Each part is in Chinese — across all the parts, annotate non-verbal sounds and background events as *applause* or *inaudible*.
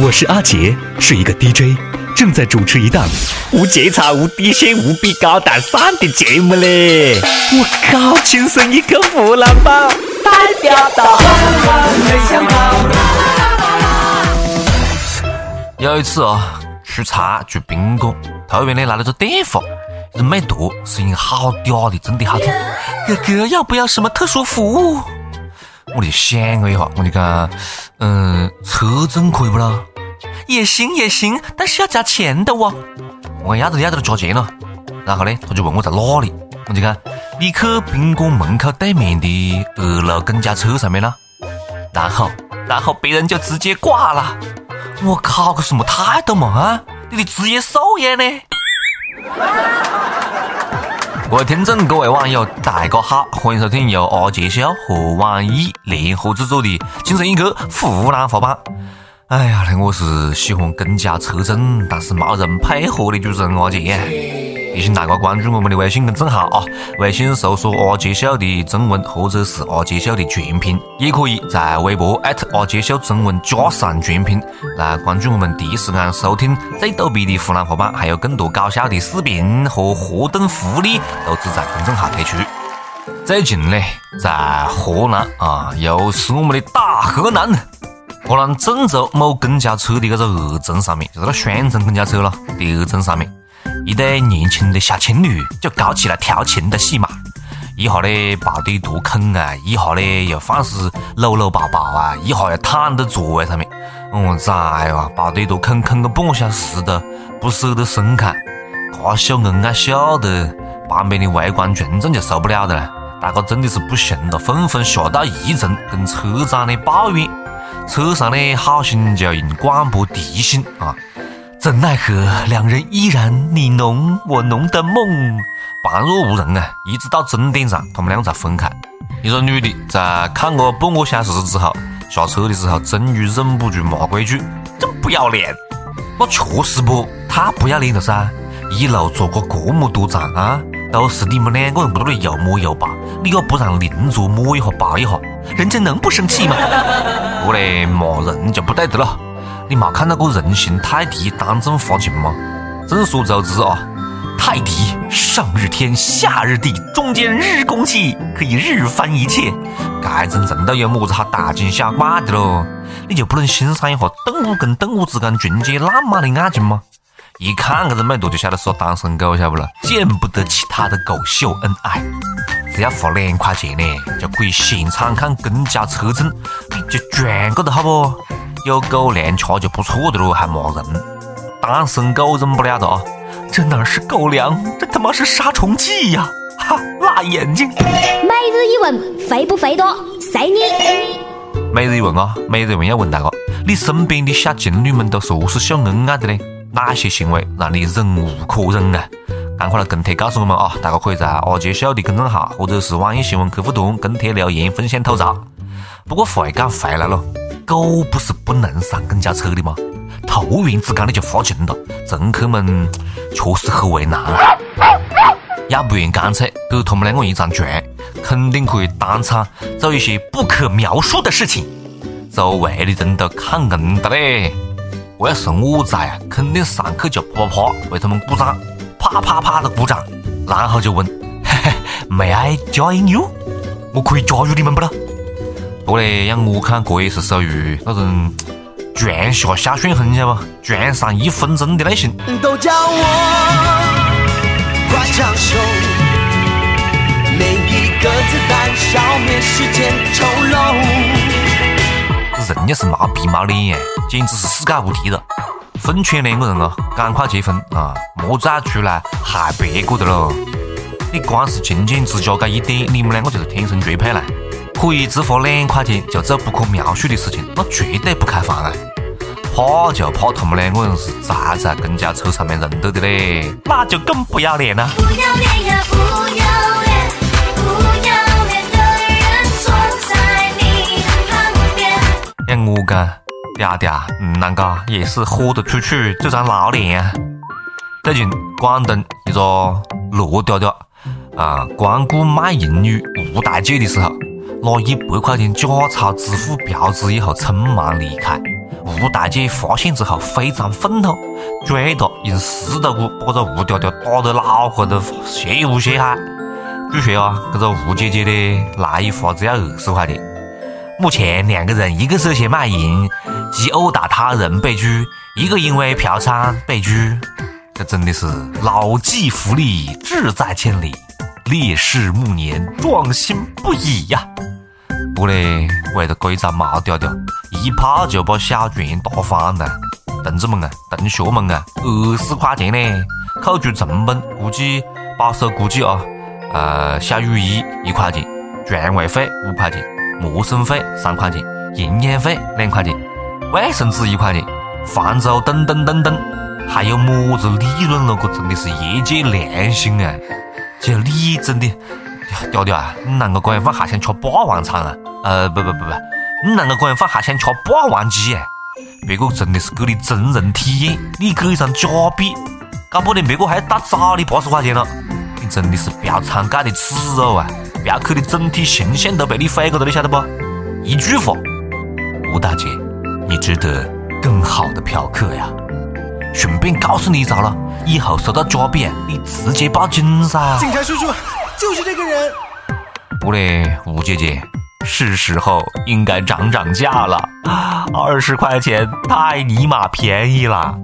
我是阿杰，是一个 DJ，正在主持一档无节操、无底线、无比高大上的节目嘞！我靠，亲生一个湖南宝，代表到没想到。有一次啊，出差住宾馆，突然呢来了个电话，人没读，声音好嗲的，真的好听。哥哥要不要什么特殊服务？我就想了一下，我就讲，嗯，车震可以不啦？也行也行，但是要加钱的哦。我要得要得加钱了。然后呢，他就问我在哪里，我就讲，你去宾馆门口对面的二楼公交车上面啦。然后，然后别人就直接挂了。我靠，个什么态度嘛啊！你的职业素养呢？各位听众，各位网友，大家好，欢迎收听由阿杰秀和网易联合制作的《精神一刻湖南话版》。哎呀，我是喜欢公交车震，但是没人配合的主持人阿杰。提醒大家关注我们的微信公众号啊，微信搜索“阿杰秀”的中文或者是“阿杰秀”的全拼，也可以在微博艾特阿杰秀中文加上全拼来关注我们，第一时间收听最逗逼的湖南话版，还有更多搞笑的视频和活动福利都只在公众号推出。最近呢，在河南啊，又是我们的大河南，河南郑州某公交车的这个二层上面，就是那双层公交车了，第二层上面。一对年轻的小情侣就搞起了调情的戏码，一下呢抱对肚啃啊，一下呢又放肆搂搂抱抱啊，一下又躺在座位上面，我崽呀，抱对肚啃啃个半个小时都不舍得松开，这秀恩爱秀的，旁边的围观群众就受不了的了，大家真的是不行了，纷纷下到一层跟车长呢抱怨，车上呢好心就用广播提醒啊。怎奈何两人依然你侬我侬的梦，旁若无人啊！一直到终点站，他们两个才分开。一个女的在看个半个小时之后下车的时候，终于忍不住骂过一句：“真不要脸！”那确实不，太不要脸了噻！一路坐过这么多站啊，都是你们两个人在那里又摸又抱，你又不让邻座摸一下抱一下，人家能不生气吗？*laughs* 我嘞骂人就不对的了。你没看到过人形泰迪当众发情吗？众所周知啊，泰迪上日天下日地，中间日空气可以日翻一切。这种程度有么子好大惊小怪的喽？你就不能欣赏一下动物跟动物之间纯洁浪漫的爱情吗？一看这个美图就晓得是单身狗，晓不咯？见不得其他的狗秀恩爱，只要花两块钱呢，就可以现场看公交车震，就赚个的好不？有狗粮吃就不错的咯，还骂人，单身狗忍不了的啊！这哪是狗粮，这他妈是杀虫剂呀！哈，辣眼睛。每日一问，肥不肥多？随你。每日一问啊，每日一问要问大家：你身边的小情侣们都是何是秀恩爱的呢？哪些行为让你忍无可忍啊？赶快来跟帖告诉我们啊！大家可以在阿杰秀的公众号或者是网易新闻客户端跟帖留言分享吐槽。不过话讲回来了。狗不是不能上公交车的吗？突然之间的就发情了，乘客们确实很为难啊。要不然干脆给他们两个一张床，肯定可以当场做一些不可描述的事情。周围的人都看硬的嘞。我要是我在啊，肯定上去就啪啪啪为他们鼓掌，啪啪啪的鼓掌，然后就问：嘿 *laughs* 嘿，May I join you？我可以加入你们不咯？不过呢，让我看，这也是属于那种撞下下旋风，晓得不？撞上一分钟的类型。都叫我快枪手，每一个子弹消家是没皮没脸，简直是世界无敌了。奉劝两个人啊，赶快结婚啊，莫再出来害别个的喽。你光是勤俭持家这一点，你们两个就是天生绝配了。可以只花两块钱就做不可描述的事情，那绝对不开放啊！怕就怕他们两个人是再在公交车上面认得的嘞，那就更不要脸了。不要脸呀！不要像我讲，嗲嗲，嗯，啷个也是豁得出去这张老脸啊！最近广东一个罗嗲嗲啊，光顾卖淫女吴大姐的时候。拿一百块钱假钞支付嫖资以后，匆忙离开。吴大姐发现之后非常愤怒，追到用石头鼓把这吴嗲嗲打得脑壳都血乌血海。据说啊，这个吴姐姐的那一发只要二十块钱。目前两个人，一个涉嫌卖淫及殴打他人被拘，一个因为嫖娼被拘。这真的是老骥伏枥，志在千里；烈士暮年，壮心不已呀。不过呢，为了这找毛调调，一炮就把小船打翻了。同志们啊，同学们啊，二十块钱呢，扣除成本，估计保守估计啊，呃，小雨衣一块钱，船位费五块钱，陌生费三块钱，营养费两块钱，卫生纸一块钱，房租等等等等。还有么子利润了？这真的是业界良心啊！就你真的，调调啊，你啷个这样放还想吃霸王餐啊？呃，不不不不，你啷个这样放还想吃霸王鸡啊？别个真的是给你真人体验，你给一张假币，搞不定别个还要打找你八十块钱了。你真的是嫖娼界的耻辱啊！嫖客的整体形象都被你毁过了，你晓得不？一句话，吴大姐，你值得更好的嫖客呀！顺便告诉你一招了，以后收到假币，你直接报警噻！警察叔叔，就是这个人。不嘞，吴姐姐，是时候应该涨涨价了。二十块钱太尼玛便宜了，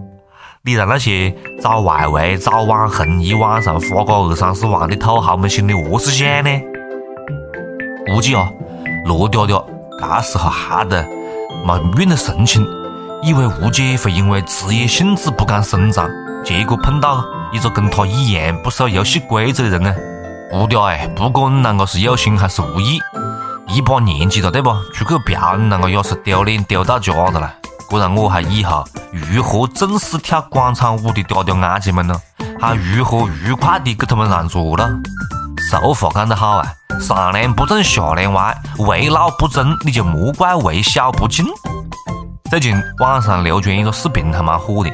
你让那些找外围、找网红一晚上花个二三十万的土豪们心里何是想呢？估计哦，罗嗲嗲这时候吓得没运得神情。以为吴姐会因为职业性质不敢声张，结果碰到一个跟他一样不守游戏规则的人啊！吴嗲哎，不管你啷个是有心还是无意，一把年纪了对不？出去嫖你啷个也是丢脸丢到家的了。不然我还以后如何正式跳广场舞的嗲嗲阿姐们呢？还如何愉快的给他们让座了？俗话讲得好啊，上梁不正下梁歪，为老不尊你就莫怪为小不敬。最近网上流传一个视频，还蛮火的。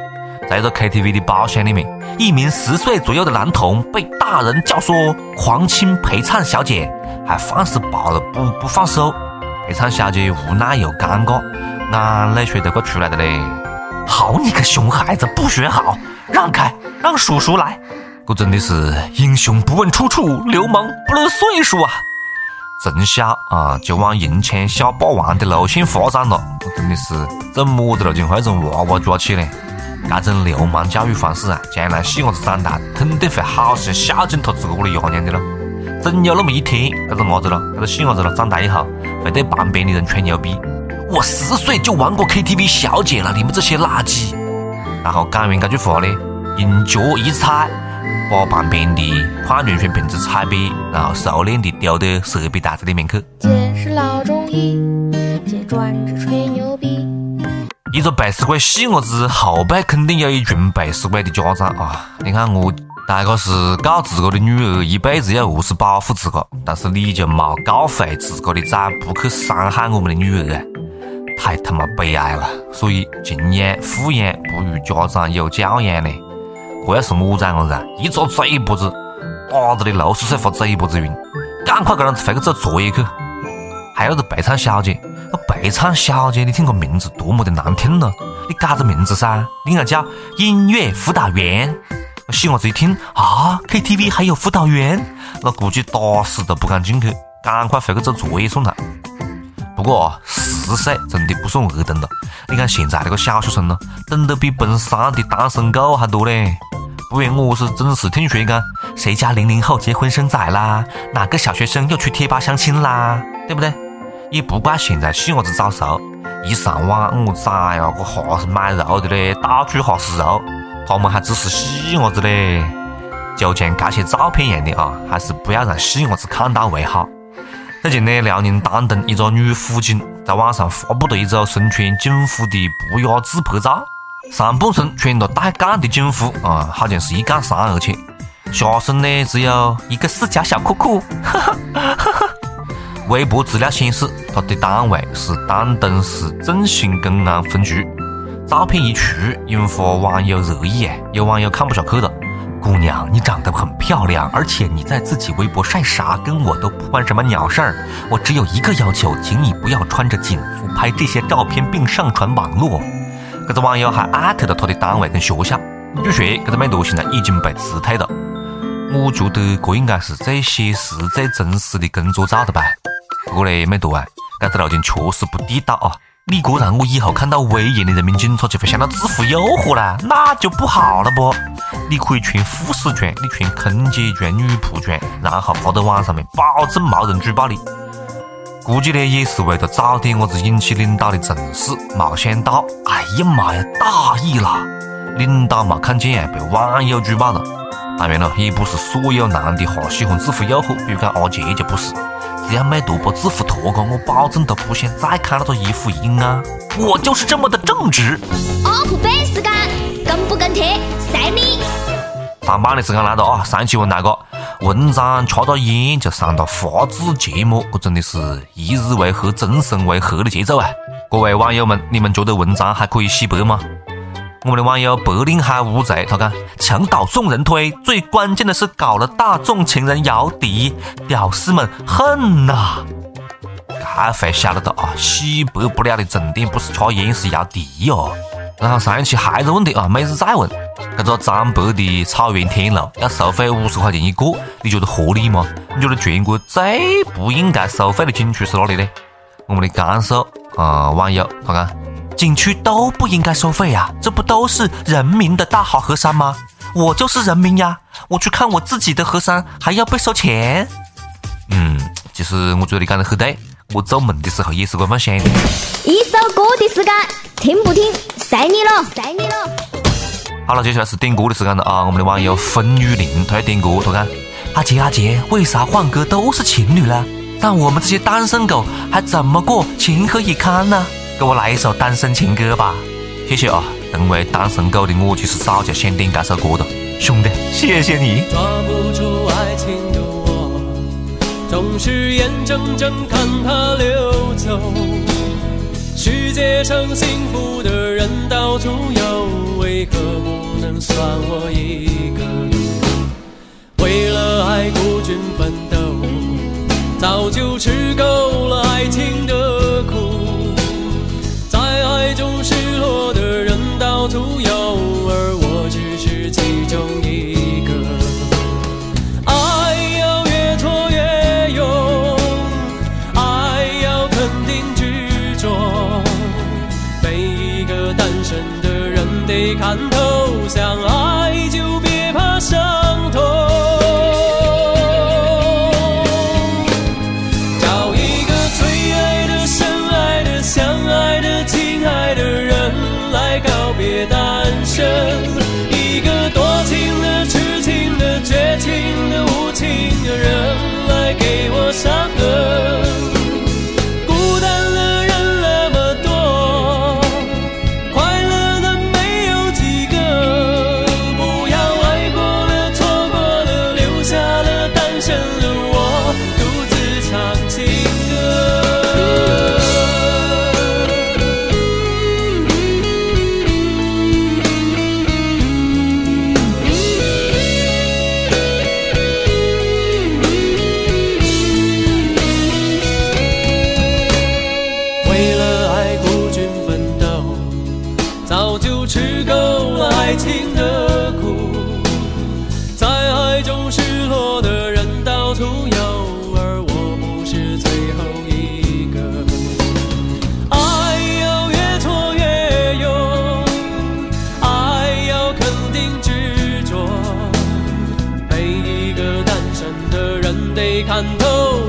在一个 KTV 的包厢里面，一名十岁左右的男童被大人教唆狂亲陪唱小姐，还放肆抱了不不放手。陪唱小姐无奈又尴尬，眼泪水都快出来了嘞！好你个熊孩子，不学好，让开，让叔叔来。我真的是英雄不问出处，流氓不论岁数啊！从小啊就往银枪小霸王的路线发展了，我真的是整么子了，就会从娃娃抓起呢？这种流氓教育方式啊，将来细伢子长大肯定会好生孝敬他自个的爷娘的了。总有那么一天，这个伢子了，这个细伢子了，长大以后会对旁边的人吹牛逼：我十岁就玩过 KTV 小姐了，你们这些垃圾！然后讲完这句话呢，用脚一踩。把旁边的矿泉水瓶子踩扁，然后熟练的丢到设备袋子里面去。姐是老中医，姐专治吹牛逼。一个背死鬼细伢子后背肯定有一群背死鬼的家长啊！你看我大概是告自个的女儿一辈子要何是保护自个，但是你就没教会自个的崽不去伤害我们的女儿啊！太他妈悲哀了！所以敬养富养不如家长有教养呢。这要是我崽伢子，一个嘴巴子打得你流水水发嘴巴子晕，赶快给人回去做作业去。还有个陪唱小姐，那陪唱小姐，你听个名字多么的难听呢！你改个名字噻，你应该叫音乐辅导员。细伢子一听啊，KTV 还有辅导员，那估计打死都不敢进去，赶快回去做作业算了。不过十岁真的不算儿童了，你看现在那个小学生呢，懂得比本三的单身狗还多嘞。不然我是真是听说讲，谁家零零后结婚生仔啦？哪个小学生又去贴吧相亲啦？对不对？也不怪现在细伢子早熟，一上网我崽呀，这哈是买肉的嘞，到处哈是肉，他们还只是细伢子嘞。就像这些照片一样的啊，还是不要让细伢子看到为好。最近呢，辽宁丹东一个女辅警在网上发布了一组身穿警服的不雅自拍照。上半身穿了带杠的警服啊，好像是一杠三，而且下身呢只有一个四角小裤裤。*laughs* 微博资料显示，他的单位是丹东市正兴公安分局。照片一出，引发网友热议！有网友看不下去了：“姑娘，你长得很漂亮，而且你在自己微博晒啥，跟我都不关什么鸟事儿。我只有一个要求，请你不要穿着警服拍这些照片并上传网络。”这个网友还艾特了他的单位跟学校。据说这个美图现在已经被辞退了。我觉得这应该是最写实、最真实的工作照了吧？不过嘞，美图啊，这个路径确实不地道啊！你这让我以后看到威严的人民警察就会想到制服诱惑啦，那就不好了不？你可以穿护士装，你穿空姐装、女仆装，然后发到网上面，保证没人举报你。估计呢也是为了早点伢子引起领导的重视，没想到，哎呀妈呀，大意了！领导没看见，被网友举报了。当然了，也不是所有男的哈喜欢制服诱惑，比如讲阿杰就不是。只要美图把制服脱光，我保证都不想再看那个衣服一眼啊！我就是这么的正直。UP 背时间，跟不跟贴，随你。上班的时间来了啊！上期问那个文章掐着烟就上到法制节目，这真的是一日为黑，终身为黑的节奏啊！各位网友们，你们觉得文章还可以洗白吗？我们的网友白令海乌贼他讲：墙倒众人推，最关键的是搞了大众情人姚笛，屌丝们恨呐！这回晓得的啊，洗白不了的重点不是掐烟，是姚笛哟。然后上一期还是问题啊，每日再问：这个张北的草原天楼要收费五十块钱一个，你觉得合理吗？你觉得全国最不应该收费的景区是哪里呢？我们的甘肃啊网友他讲。景区都不应该收费呀，这不都是人民的大好河山吗？我就是人民呀，我去看我自己的河山还要被收钱？嗯，其实我觉得你讲的很对，我做梦的时候也是这么想的。一首歌的时间，听不听随你了，随你了。好了，接下来是点歌的时间了啊！我们的网友风雨林他要点歌，他讲：阿杰阿杰，为啥换歌都是情侣呢？但我们这些单身狗还怎么过情何以堪呢？给我来一首单身情歌吧，谢谢啊！身为单身狗的我，其实早就想点这首歌的，兄弟，谢谢你。抓不住爱情的我，总是眼睁睁看它流走。世界上幸福的人到处有，为何不能算我一个？为了爱孤军奋斗，早就吃够了爱情的苦。在爱中失落的人到处有，别单身。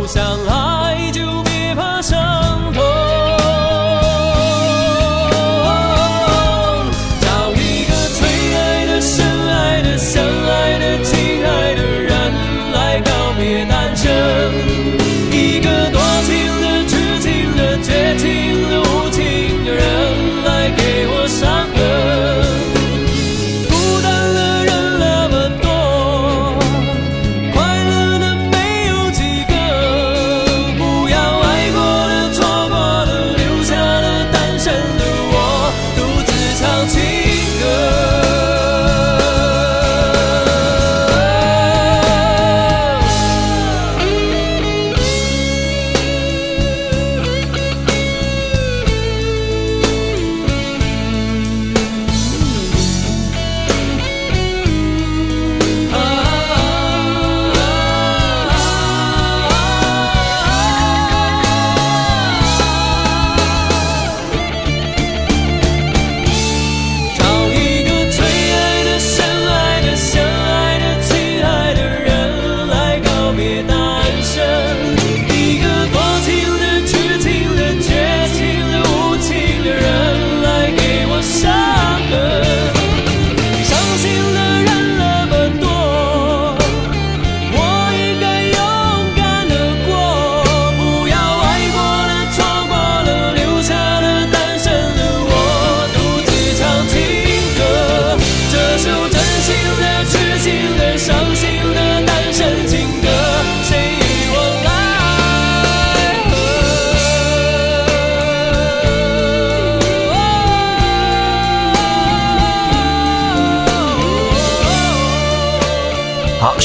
不想啊。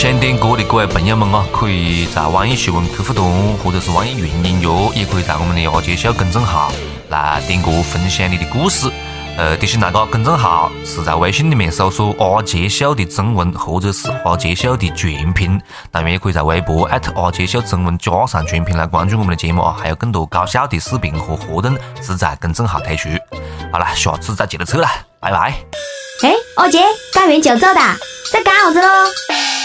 想点歌的各位朋友们啊，可以在网易新闻客户端，或者是网易云音乐，也可以在我们的阿杰秀公众号来点歌分享你的故事。呃，提醒大家，公众号是在微信里面搜索“阿杰秀”的中文，或者是“阿杰秀”的全拼。当然，也可以在微博艾特阿杰秀中文加上全拼来关注我们的节目啊，还有更多搞笑的视频和活动只在公众号推出。好了，下次再接着扯了，拜拜。哎，阿杰，干完就走的，在干啥子喽？